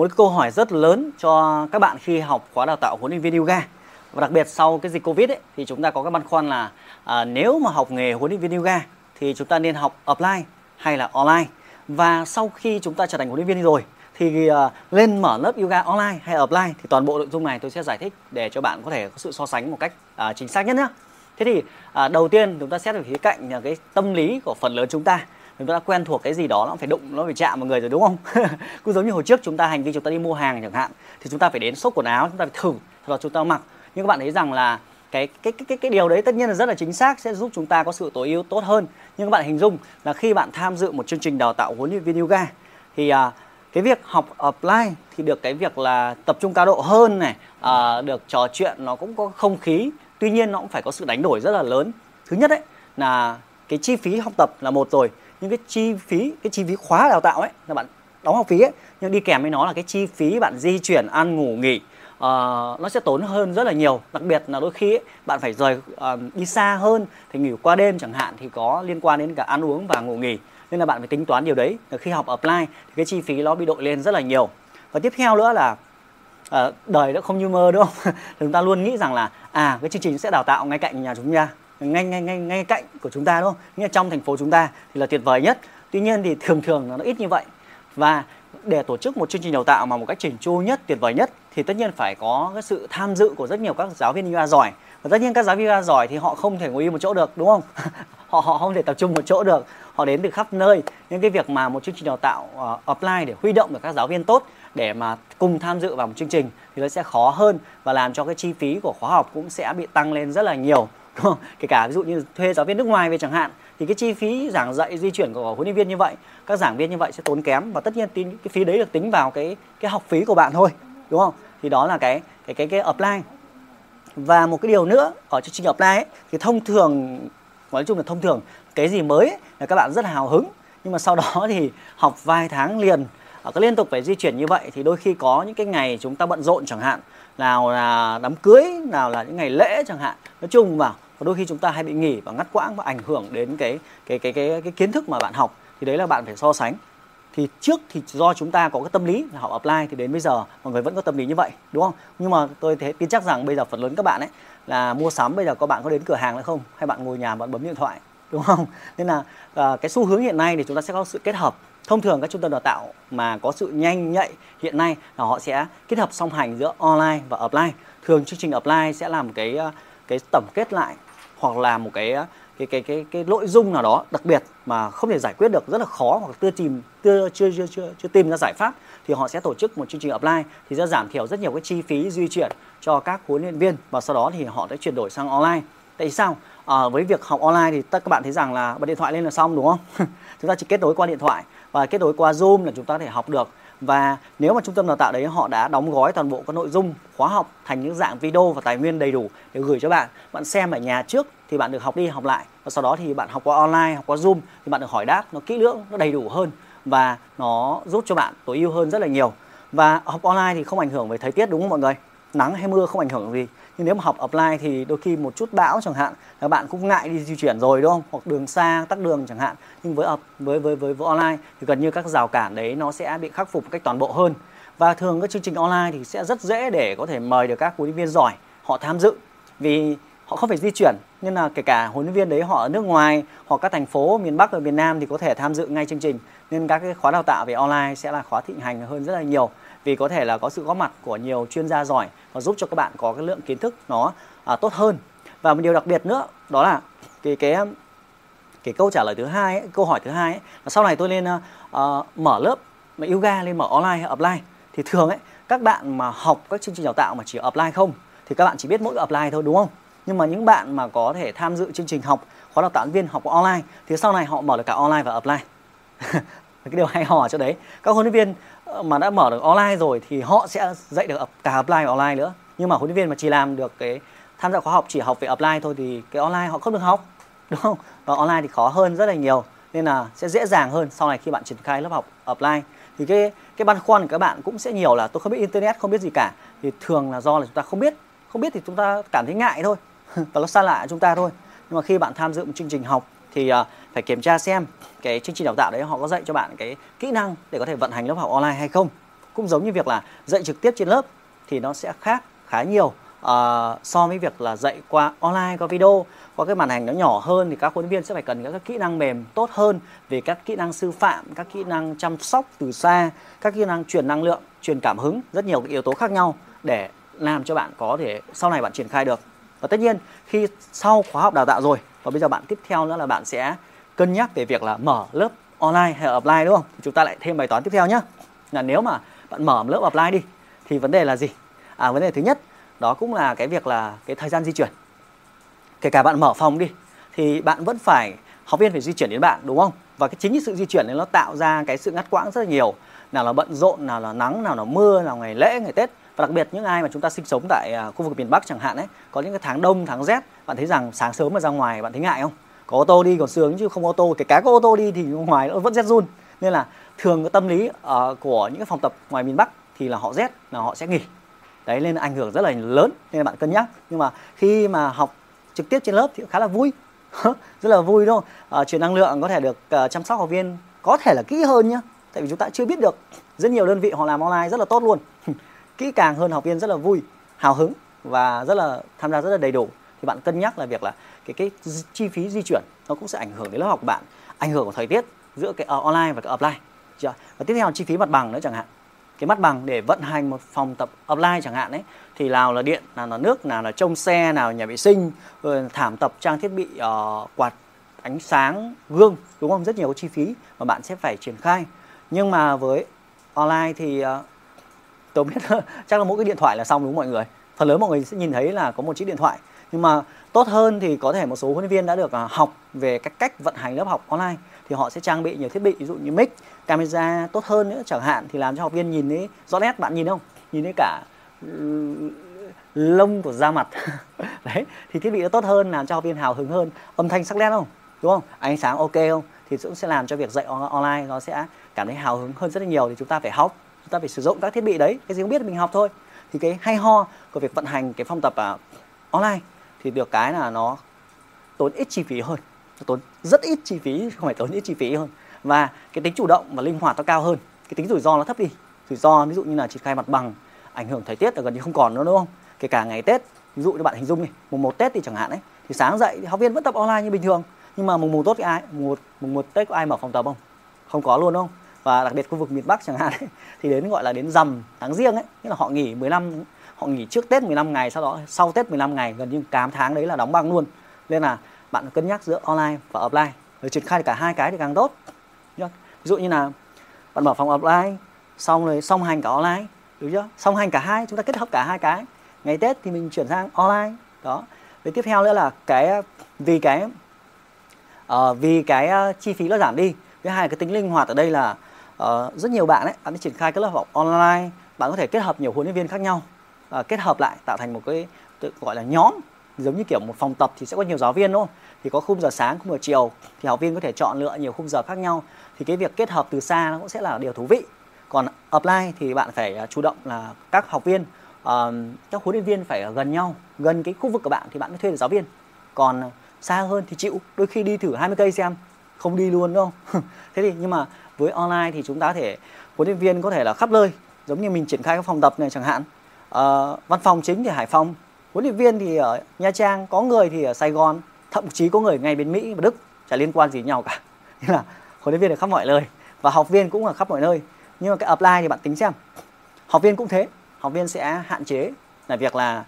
một cái câu hỏi rất lớn cho các bạn khi học khóa đào tạo huấn luyện viên yoga. Và đặc biệt sau cái dịch covid ấy, thì chúng ta có cái băn khoăn là à, nếu mà học nghề huấn luyện viên yoga thì chúng ta nên học offline hay là online? Và sau khi chúng ta trở thành huấn luyện viên rồi thì à, lên mở lớp yoga online hay offline thì toàn bộ nội dung này tôi sẽ giải thích để cho bạn có thể có sự so sánh một cách à, chính xác nhất nhé. Thế thì à, đầu tiên chúng ta xét về khía cạnh là cái tâm lý của phần lớn chúng ta chúng ta quen thuộc cái gì đó nó phải đụng nó phải chạm vào người rồi đúng không? Cũng giống như hồi trước chúng ta hành vi chúng ta đi mua hàng chẳng hạn thì chúng ta phải đến shop quần áo chúng ta phải thử rồi chúng ta mặc. Nhưng các bạn thấy rằng là cái cái cái cái cái điều đấy tất nhiên là rất là chính xác sẽ giúp chúng ta có sự tối ưu tốt hơn. Nhưng các bạn hình dung là khi bạn tham dự một chương trình đào tạo huấn luyện viên yoga thì à, cái việc học offline thì được cái việc là tập trung cao độ hơn này à, được trò chuyện nó cũng có không khí tuy nhiên nó cũng phải có sự đánh đổi rất là lớn. Thứ nhất đấy là cái chi phí học tập là một rồi những cái chi phí cái chi phí khóa đào tạo ấy là bạn đóng học phí ấy nhưng đi kèm với nó là cái chi phí bạn di chuyển ăn ngủ nghỉ. Uh, nó sẽ tốn hơn rất là nhiều. Đặc biệt là đôi khi ấy, bạn phải rời uh, đi xa hơn thì nghỉ qua đêm chẳng hạn thì có liên quan đến cả ăn uống và ngủ nghỉ. Nên là bạn phải tính toán điều đấy. Khi học apply thì cái chi phí nó bị đội lên rất là nhiều. Và tiếp theo nữa là uh, đời nó không như mơ đúng không? Chúng ta luôn nghĩ rằng là à cái chương trình sẽ đào tạo ngay cạnh nhà chúng ta ngay ngay ngay ngay cạnh của chúng ta đúng không? Nghĩa trong thành phố chúng ta thì là tuyệt vời nhất. Tuy nhiên thì thường thường nó ít như vậy. Và để tổ chức một chương trình đào tạo mà một cách chỉnh chu nhất tuyệt vời nhất thì tất nhiên phải có cái sự tham dự của rất nhiều các giáo viên yoga giỏi. Và tất nhiên các giáo viên yoga giỏi thì họ không thể ngồi yên một chỗ được đúng không? Họ họ không thể tập trung một chỗ được. Họ đến từ khắp nơi. Những cái việc mà một chương trình đào tạo ờ, uh, offline để huy động được các giáo viên tốt để mà cùng tham dự vào một chương trình thì nó sẽ khó hơn và làm cho cái chi phí của khóa học cũng sẽ bị tăng lên rất là nhiều đúng không? kể cả ví dụ như thuê giáo viên nước ngoài về chẳng hạn thì cái chi phí giảng dạy di chuyển của huấn luyện viên như vậy các giảng viên như vậy sẽ tốn kém và tất nhiên cái phí đấy được tính vào cái cái học phí của bạn thôi đúng không? Thì đó là cái cái cái cái apply. Và một cái điều nữa ở chương trình apply ấy, thì thông thường nói chung là thông thường cái gì mới ấy, là các bạn rất là hào hứng. Nhưng mà sau đó thì học vài tháng liền à, cứ liên tục phải di chuyển như vậy thì đôi khi có những cái ngày chúng ta bận rộn chẳng hạn nào là đám cưới nào là những ngày lễ chẳng hạn. Nói chung vào và đôi khi chúng ta hay bị nghỉ và ngắt quãng và ảnh hưởng đến cái cái cái cái cái kiến thức mà bạn học. Thì đấy là bạn phải so sánh. Thì trước thì do chúng ta có cái tâm lý là học apply thì đến bây giờ mọi người vẫn có tâm lý như vậy đúng không? Nhưng mà tôi thấy tin chắc rằng bây giờ phần lớn các bạn ấy là mua sắm bây giờ có bạn có đến cửa hàng nữa không? Hay bạn ngồi nhà bạn bấm điện thoại đúng không? Nên là à, cái xu hướng hiện nay thì chúng ta sẽ có sự kết hợp. Thông thường các trung tâm đào tạo mà có sự nhanh nhạy hiện nay là họ sẽ kết hợp song hành giữa online và offline thường chương trình offline sẽ làm cái à, cái tổng kết lại hoặc là một cái cái cái cái cái nội dung nào đó đặc biệt mà không thể giải quyết được rất là khó hoặc chưa tìm chưa chưa chưa chưa, chưa tìm ra giải pháp thì họ sẽ tổ chức một chương trình offline thì sẽ giảm thiểu rất nhiều cái chi phí di chuyển cho các huấn luyện viên và sau đó thì họ sẽ chuyển đổi sang online. Tại sao? À, với việc học online thì tất các bạn thấy rằng là bật điện thoại lên là xong đúng không? Chúng ta chỉ kết nối qua điện thoại và kết nối qua zoom là chúng ta có thể học được và nếu mà trung tâm đào tạo đấy họ đã đóng gói toàn bộ các nội dung khóa học thành những dạng video và tài nguyên đầy đủ để gửi cho bạn bạn xem ở nhà trước thì bạn được học đi học lại. Và sau đó thì bạn học qua online, học qua zoom thì bạn được hỏi đáp nó kỹ lưỡng, nó đầy đủ hơn và nó giúp cho bạn tối ưu hơn rất là nhiều. Và học online thì không ảnh hưởng về thời tiết, đúng không mọi người? Nắng hay mưa không ảnh hưởng gì nhưng nếu mà học offline thì đôi khi một chút bão chẳng hạn các bạn cũng ngại đi di chuyển rồi đúng không? Hoặc đường xa tắc đường chẳng hạn. Nhưng với với với với, với online thì gần như các rào cản đấy nó sẽ bị khắc phục một cách toàn bộ hơn. Và thường các chương trình online thì sẽ rất dễ để có thể mời được các huấn luyện viên giỏi họ tham dự. Vì họ không phải di chuyển nên là kể cả huấn luyện viên đấy họ ở nước ngoài hoặc các thành phố miền Bắc và miền Nam thì có thể tham dự ngay chương trình. Nên các cái khóa đào tạo về online sẽ là khóa thịnh hành hơn rất là nhiều. Vì có thể là có sự góp mặt của nhiều chuyên gia giỏi và giúp cho các bạn có cái lượng kiến thức nó à, tốt hơn. Và một điều đặc biệt nữa đó là cái cái um, cái câu trả lời thứ hai ấy, câu hỏi thứ hai ấy, là sau này tôi lên uh, mở lớp mà yoga lên mở online hay offline thì thường ấy các bạn mà học các chương trình đào tạo mà chỉ offline không thì các bạn chỉ biết mỗi offline thôi đúng không? Nhưng mà những bạn mà có thể tham dự chương trình học khóa đào tạo viên học online thì sau này họ mở được cả online và offline cái điều hay ho ở chỗ đấy. Các huấn luyện viên ờ, mà đã mở được online rồi thì họ sẽ dạy được cả offline và online nữa. Nhưng mà huấn luyện viên mà chỉ làm được cái tham gia khóa học, chỉ học về offline thôi thì cái online họ không được học, đúng không? Và online thì khó hơn rất là nhiều, nên là sẽ dễ dàng hơn sau này khi bạn triển khai lớp học offline thì cái cái băn khoăn của các bạn cũng sẽ nhiều là tôi không biết internet, không biết gì cả. Thì thường là do là chúng ta không biết. Không biết thì chúng ta cảm thấy ngại thôi. Và nó xa lạ chúng ta thôi. Nhưng mà khi bạn tham dự một chương trình học thì uh, phải kiểm tra xem cái chương trình đào tạo đấy họ có dạy cho bạn cái kỹ năng để có thể vận hành lớp học online hay không. Cũng giống như việc là dạy trực tiếp trên lớp thì nó sẽ khác khá nhiều uh, so với việc là dạy qua online qua video. Qua cái màn hình nó nhỏ hơn thì các huấn luyện viên sẽ phải cần các kỹ năng mềm tốt hơn về các kỹ năng sư phạm các kỹ năng chăm sóc từ xa các kỹ năng truyền năng lượng truyền cảm hứng rất nhiều cái yếu tố khác nhau để làm cho bạn có thể sau này bạn triển khai được. Và tất nhiên khi sau khóa học đào tạo rồi và bây giờ bạn tiếp theo nữa là bạn sẽ cân nhắc về việc là mở lớp online hay offline, đúng không? Chúng ta lại thêm bài toán tiếp theo nhé là nếu mà bạn mở lớp offline đi, thì vấn đề là gì? À vấn đề thứ nhất, đó cũng là cái việc là cái thời gian di chuyển. Kể cả bạn mở phòng đi, thì bạn vẫn phải, học viên phải di chuyển đến bạn, đúng không? Và cái chính cái sự di chuyển này nó tạo ra cái sự ngắt quãng rất là nhiều. Nào là bận rộn, nào là nắng, nào là mưa, nào ngày lễ, ngày tết và đặc biệt những ai mà chúng ta sinh sống tại à, khu vực miền Bắc chẳng hạn ấy có những cái tháng đông tháng rét bạn thấy rằng sáng sớm mà ra ngoài bạn thấy ngại không? Có ô tô đi còn sướng chứ không ô tô. Kể cả có ô tô đi thì ngoài nó vẫn rét run. Nên là thường cái tâm lý uh, của những cái phòng tập ngoài miền Bắc thì là họ rét là họ sẽ nghỉ. Đấy nên ảnh hưởng rất là lớn nên là bạn cân nhắc. Nhưng mà khi mà học trực tiếp trên lớp thì khá là vui. Rất là vui đúng không? Ờ, uh, truyền năng lượng có thể được uh, chăm sóc học viên có thể là kỹ hơn nhá. Tại vì chúng ta chưa biết được. Rất nhiều đơn vị họ làm online rất là tốt luôn. kỹ càng hơn học viên rất là vui hào hứng và rất là tham gia rất là đầy đủ. Thì bạn cân nhắc là việc là cái cái chi phí di chuyển nó cũng sẽ ảnh hưởng đến lớp học của bạn ảnh hưởng của thời tiết giữa cái uh, online và cái offline. Chưa? và tiếp theo là chi phí mặt bằng nữa chẳng hạn. Cái mặt bằng để vận hành một phòng tập offline chẳng hạn ấy thì nào là điện nào là nước nào là trông xe nào là nhà vệ sinh rồi thảm tập trang thiết bị uh, quạt ánh sáng gương đúng không? Rất nhiều chi phí mà bạn sẽ phải triển khai. Nhưng mà với online thì uh, tôi biết chắc là mỗi cái điện thoại là xong đúng không mọi người? Phần lớn mọi người sẽ nhìn thấy là có một chiếc điện thoại. Nhưng mà tốt hơn thì có thể một số huấn luyện viên đã được à, học về cách cách vận hành lớp học online. Thì họ sẽ trang bị nhiều thiết bị, ví dụ như mic, camera tốt hơn nữa chẳng hạn, thì làm cho học viên nhìn thấy rõ nét. Bạn nhìn không? Nhìn thấy cả lông của da mặt. Đấy, thì thiết bị nó tốt hơn, làm cho học viên hào hứng hơn. Âm thanh sắc nét không? Đúng không? Ánh sáng ok không? Thì cũng sẽ làm cho việc dạy online nó sẽ cảm thấy hào hứng hơn rất là nhiều. Thì chúng ta phải học chúng ta phải sử dụng các thiết bị đấy cái gì không biết mình học thôi. Thì cái hay ho của việc vận hành cái phong tập uh, online thì được cái là nó tốn ít chi phí hơn nó tốn rất ít chi phí không phải tốn ít chi phí hơn. Và cái tính chủ động và linh hoạt nó cao hơn. Cái tính rủi ro nó thấp đi. Rủi ro ví dụ như là triển khai mặt bằng ảnh hưởng thời tiết là gần như không còn nữa đúng không? Kể cả ngày tết ví dụ như bạn hình dung đi, mùng một tết thì chẳng hạn ấy thì sáng dậy thì học viên vẫn tập online như bình thường. Nhưng mà mùng một tốt cái ai? Mùng một mùng một tết có ai mở phòng tập không? Không có luôn đúng không? Và đặc biệt khu vực miền Bắc chẳng hạn ấy, thì đến gọi là đến rằm tháng riêng ấy nghĩa là họ nghỉ 15 họ nghỉ trước Tết 15 ngày sau đó sau Tết 15 ngày gần như 8 tháng đấy là đóng băng luôn. Nên là bạn cân nhắc giữa online và offline rồi triển khai cả hai cái thì càng tốt. Ví dụ như là bạn mở phòng offline xong rồi song hành cả online đúng chưa? Song hành cả hai chúng ta kết hợp cả hai cái. Ngày Tết thì mình chuyển sang online đó. Với tiếp theo nữa là cái vì cái uh, vì cái uh, chi phí nó giảm đi. Thứ hai là cái tính linh hoạt ở đây là uh, rất nhiều bạn ấy bạn triển khai các lớp học online bạn có thể kết hợp nhiều huấn luyện viên khác nhau uh, kết hợp lại tạo thành một cái tự gọi là nhóm giống như kiểu một phòng tập thì sẽ có nhiều giáo viên đúng không? Thì có khung giờ sáng khung giờ chiều thì học viên có thể chọn lựa nhiều khung giờ khác nhau. Thì cái việc kết hợp từ xa nó cũng sẽ là điều thú vị. Còn offline thì bạn phải à, chủ động là các học viên uh, các huấn luyện viên phải gần nhau gần cái khu vực của bạn thì bạn mới thuê được giáo viên. Còn xa hơn thì chịu đôi khi đi thử 20 cây xem không đi luôn đâu thế thì nhưng mà với online thì chúng ta có thể huấn luyện viên có thể là khắp nơi giống như mình triển khai các phòng tập này chẳng hạn. À, văn phòng chính thì hải phòng huấn luyện viên thì ở nha trang có người thì ở sài gòn thậm chí có người ngay bên mỹ và đức chả liên quan gì nhau cả. Nên là huấn luyện viên ở khắp mọi nơi và học viên cũng ở khắp mọi nơi. Nhưng mà cái apply thì bạn tính xem. Học viên cũng thế học viên sẽ hạn chế là việc là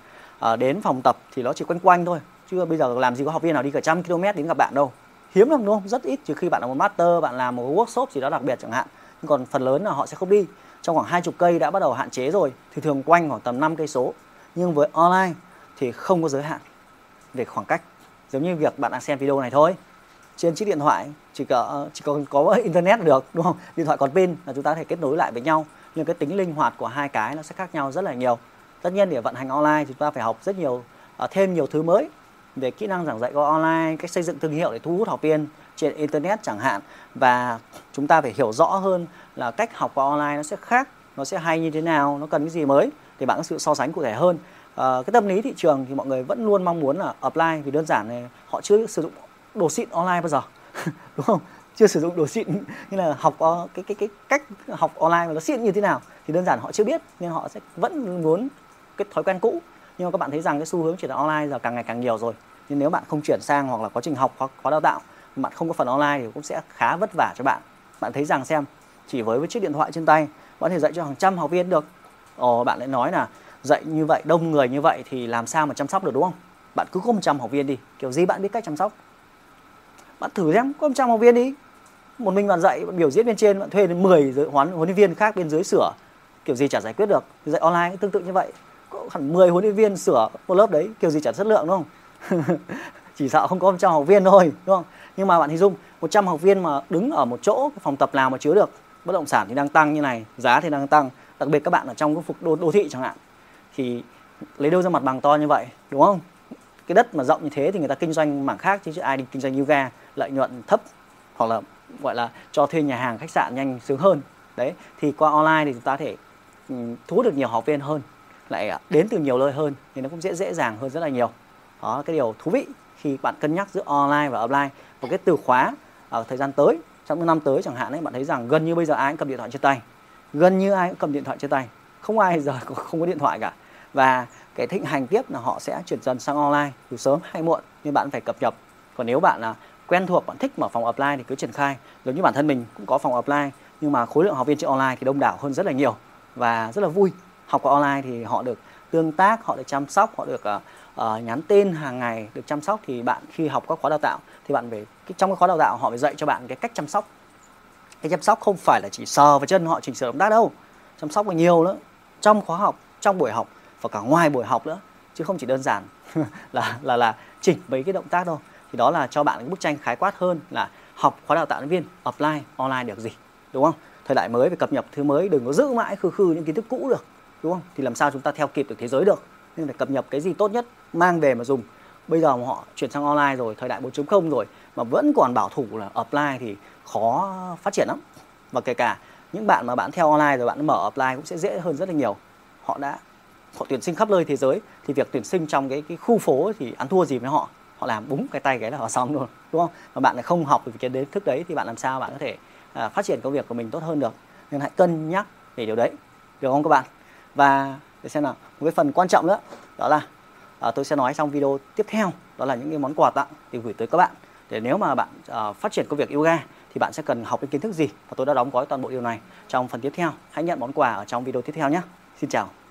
uh, đến phòng tập thì nó chỉ quanh quanh thôi chứ bây giờ làm gì có học viên nào đi cả trăm km đến gặp bạn đâu hiếm lắm, đúng không? Rất ít, trừ khi bạn là một master, bạn làm một workshop gì đó đặc biệt chẳng hạn. Nhưng còn phần lớn là họ sẽ không đi. Trong khoảng hai chục cây đã bắt đầu hạn chế rồi, thì thường quanh khoảng tầm 5 cây số. Nhưng với online thì không có giới hạn về khoảng cách. Giống như việc bạn đang xem video này thôi. Trên chiếc điện thoại chỉ có, chỉ còn có internet là được, đúng không? Điện thoại còn pin là chúng ta có thể kết nối lại với nhau. Nhưng cái tính linh hoạt của hai cái nó sẽ khác nhau rất là nhiều. Tất nhiên để vận hành online chúng ta phải học rất nhiều à, thêm nhiều thứ mới về kỹ năng giảng dạy qua online cách xây dựng thương hiệu để thu hút học viên trên internet chẳng hạn. Và chúng ta phải hiểu rõ hơn là cách học qua online nó sẽ khác nó sẽ hay như thế nào nó cần cái gì mới thì bạn có sự so sánh cụ thể hơn. À, cái tâm lý thị trường thì mọi người vẫn luôn mong muốn là offline vì đơn giản này họ chưa sử dụng đồ xịn online bao giờ đúng không? Chưa sử dụng đồ xịn như là học cái cái cái cách học online mà nó xịn như thế nào thì đơn giản họ chưa biết nên họ sẽ vẫn muốn cái thói quen cũ nhưng mà các bạn thấy rằng cái xu hướng chuyển sang online giờ càng ngày càng nhiều rồi. Nhưng nếu bạn không chuyển sang hoặc là quá trình học hoặc khóa đào tạo, bạn không có phần online thì cũng sẽ khá vất vả cho bạn. Bạn thấy rằng xem, chỉ với với chiếc điện thoại trên tay, bạn có thể dạy cho hàng trăm học viên được. Ồ, bạn lại nói là dạy như vậy, đông người như vậy thì làm sao mà chăm sóc được, đúng không? Bạn cứ có 100 học viên đi, kiểu gì bạn biết cách chăm sóc? Bạn thử xem, có 100 học viên đi. Một mình bạn dạy, bạn biểu diễn bên trên, bạn thuê đến 10 huấn huấn luyện viên khác bên dưới sửa. Kiểu gì chả giải quyết được. Dạy online cũng tương tự như vậy có hẳn 10 huấn luyện viên sửa một lớp đấy kiểu gì chả chất lượng đúng không? Chỉ sợ không có 100 học viên thôi đúng không? Nhưng mà bạn hình dung 100 học viên mà đứng ở một chỗ phòng tập nào mà chứa được bất động sản thì đang tăng như này giá thì đang tăng đặc biệt các bạn ở trong cái phục đô, đô thị chẳng hạn thì lấy đâu ra mặt bằng to như vậy đúng không? Cái đất mà rộng như thế thì người ta kinh doanh mảng khác chứ ai đi kinh doanh yoga lợi nhuận thấp hoặc là gọi là cho thuê nhà hàng khách sạn nhanh sướng hơn. Đấy thì qua online thì chúng ta thể ừ, thu hút được nhiều học viên hơn lại à, đến từ nhiều nơi hơn thì nó cũng dễ dễ dàng hơn rất là nhiều. Đó là cái điều thú vị khi bạn cân nhắc giữa online và offline. Và cái từ khóa ở thời gian tới, trong những năm tới chẳng hạn ấy, bạn thấy rằng gần như bây giờ ai cũng cầm điện thoại trên tay. Gần như ai cũng cầm điện thoại trên tay. Không ai giờ không có điện thoại cả. Và cái thịnh hành tiếp là họ sẽ chuyển dần sang online dù sớm hay muộn, nhưng bạn phải cập nhật. Còn nếu bạn là quen thuộc, bạn thích mở phòng offline thì cứ triển khai. Giống như bản thân mình cũng có phòng offline, nhưng mà khối lượng học viên trên online thì đông đảo hơn rất là nhiều và rất là vui học qua online thì họ được tương tác họ được chăm sóc họ được uh, nhắn tin hàng ngày được chăm sóc. Thì bạn khi học các khóa đào tạo thì bạn phải trong các khóa đào tạo họ phải dạy cho bạn cái cách chăm sóc. Cái chăm sóc không phải là chỉ sờ vào chân họ chỉnh sửa động tác đâu chăm sóc là nhiều nữa. Trong khóa học trong buổi học và cả ngoài buổi học nữa chứ không chỉ đơn giản là là là chỉnh mấy cái động tác đâu. Thì đó là cho bạn cái bức tranh khái quát hơn là học khóa đào tạo nhân viên offline online được gì đúng không? Thời đại mới phải cập nhật thứ mới đừng có giữ mãi khư khư những kiến thức cũ được đúng không? Thì làm sao chúng ta theo kịp được thế giới được? Nên phải cập nhật cái gì tốt nhất mang về mà dùng. Bây giờ mà họ chuyển sang online rồi thời đại 4.0 rồi mà vẫn còn bảo thủ là offline thì khó phát triển lắm. Và kể cả những bạn mà bạn theo online rồi bạn mở offline cũng sẽ dễ hơn rất là nhiều. Họ đã họ tuyển sinh khắp nơi thế giới thì việc tuyển sinh trong cái cái khu phố thì ăn thua gì với họ? Họ làm búng cái tay cái là họ xong luôn đúng không? Mà bạn lại không học được cái đến thức đấy thì bạn làm sao bạn có thể à, phát triển công việc của mình tốt hơn được? Nên hãy cân nhắc về điều đấy. Được không các bạn? Và để xem nào một cái phần quan trọng nữa đó là à, tôi sẽ nói trong video tiếp theo đó là những cái món quà tặng để gửi tới các bạn. Để nếu mà bạn à, phát triển công việc yoga thì bạn sẽ cần học những kiến thức gì? Và tôi đã đóng gói toàn bộ điều này trong phần tiếp theo. Hãy nhận món quà ở trong video tiếp theo nhé. Xin chào.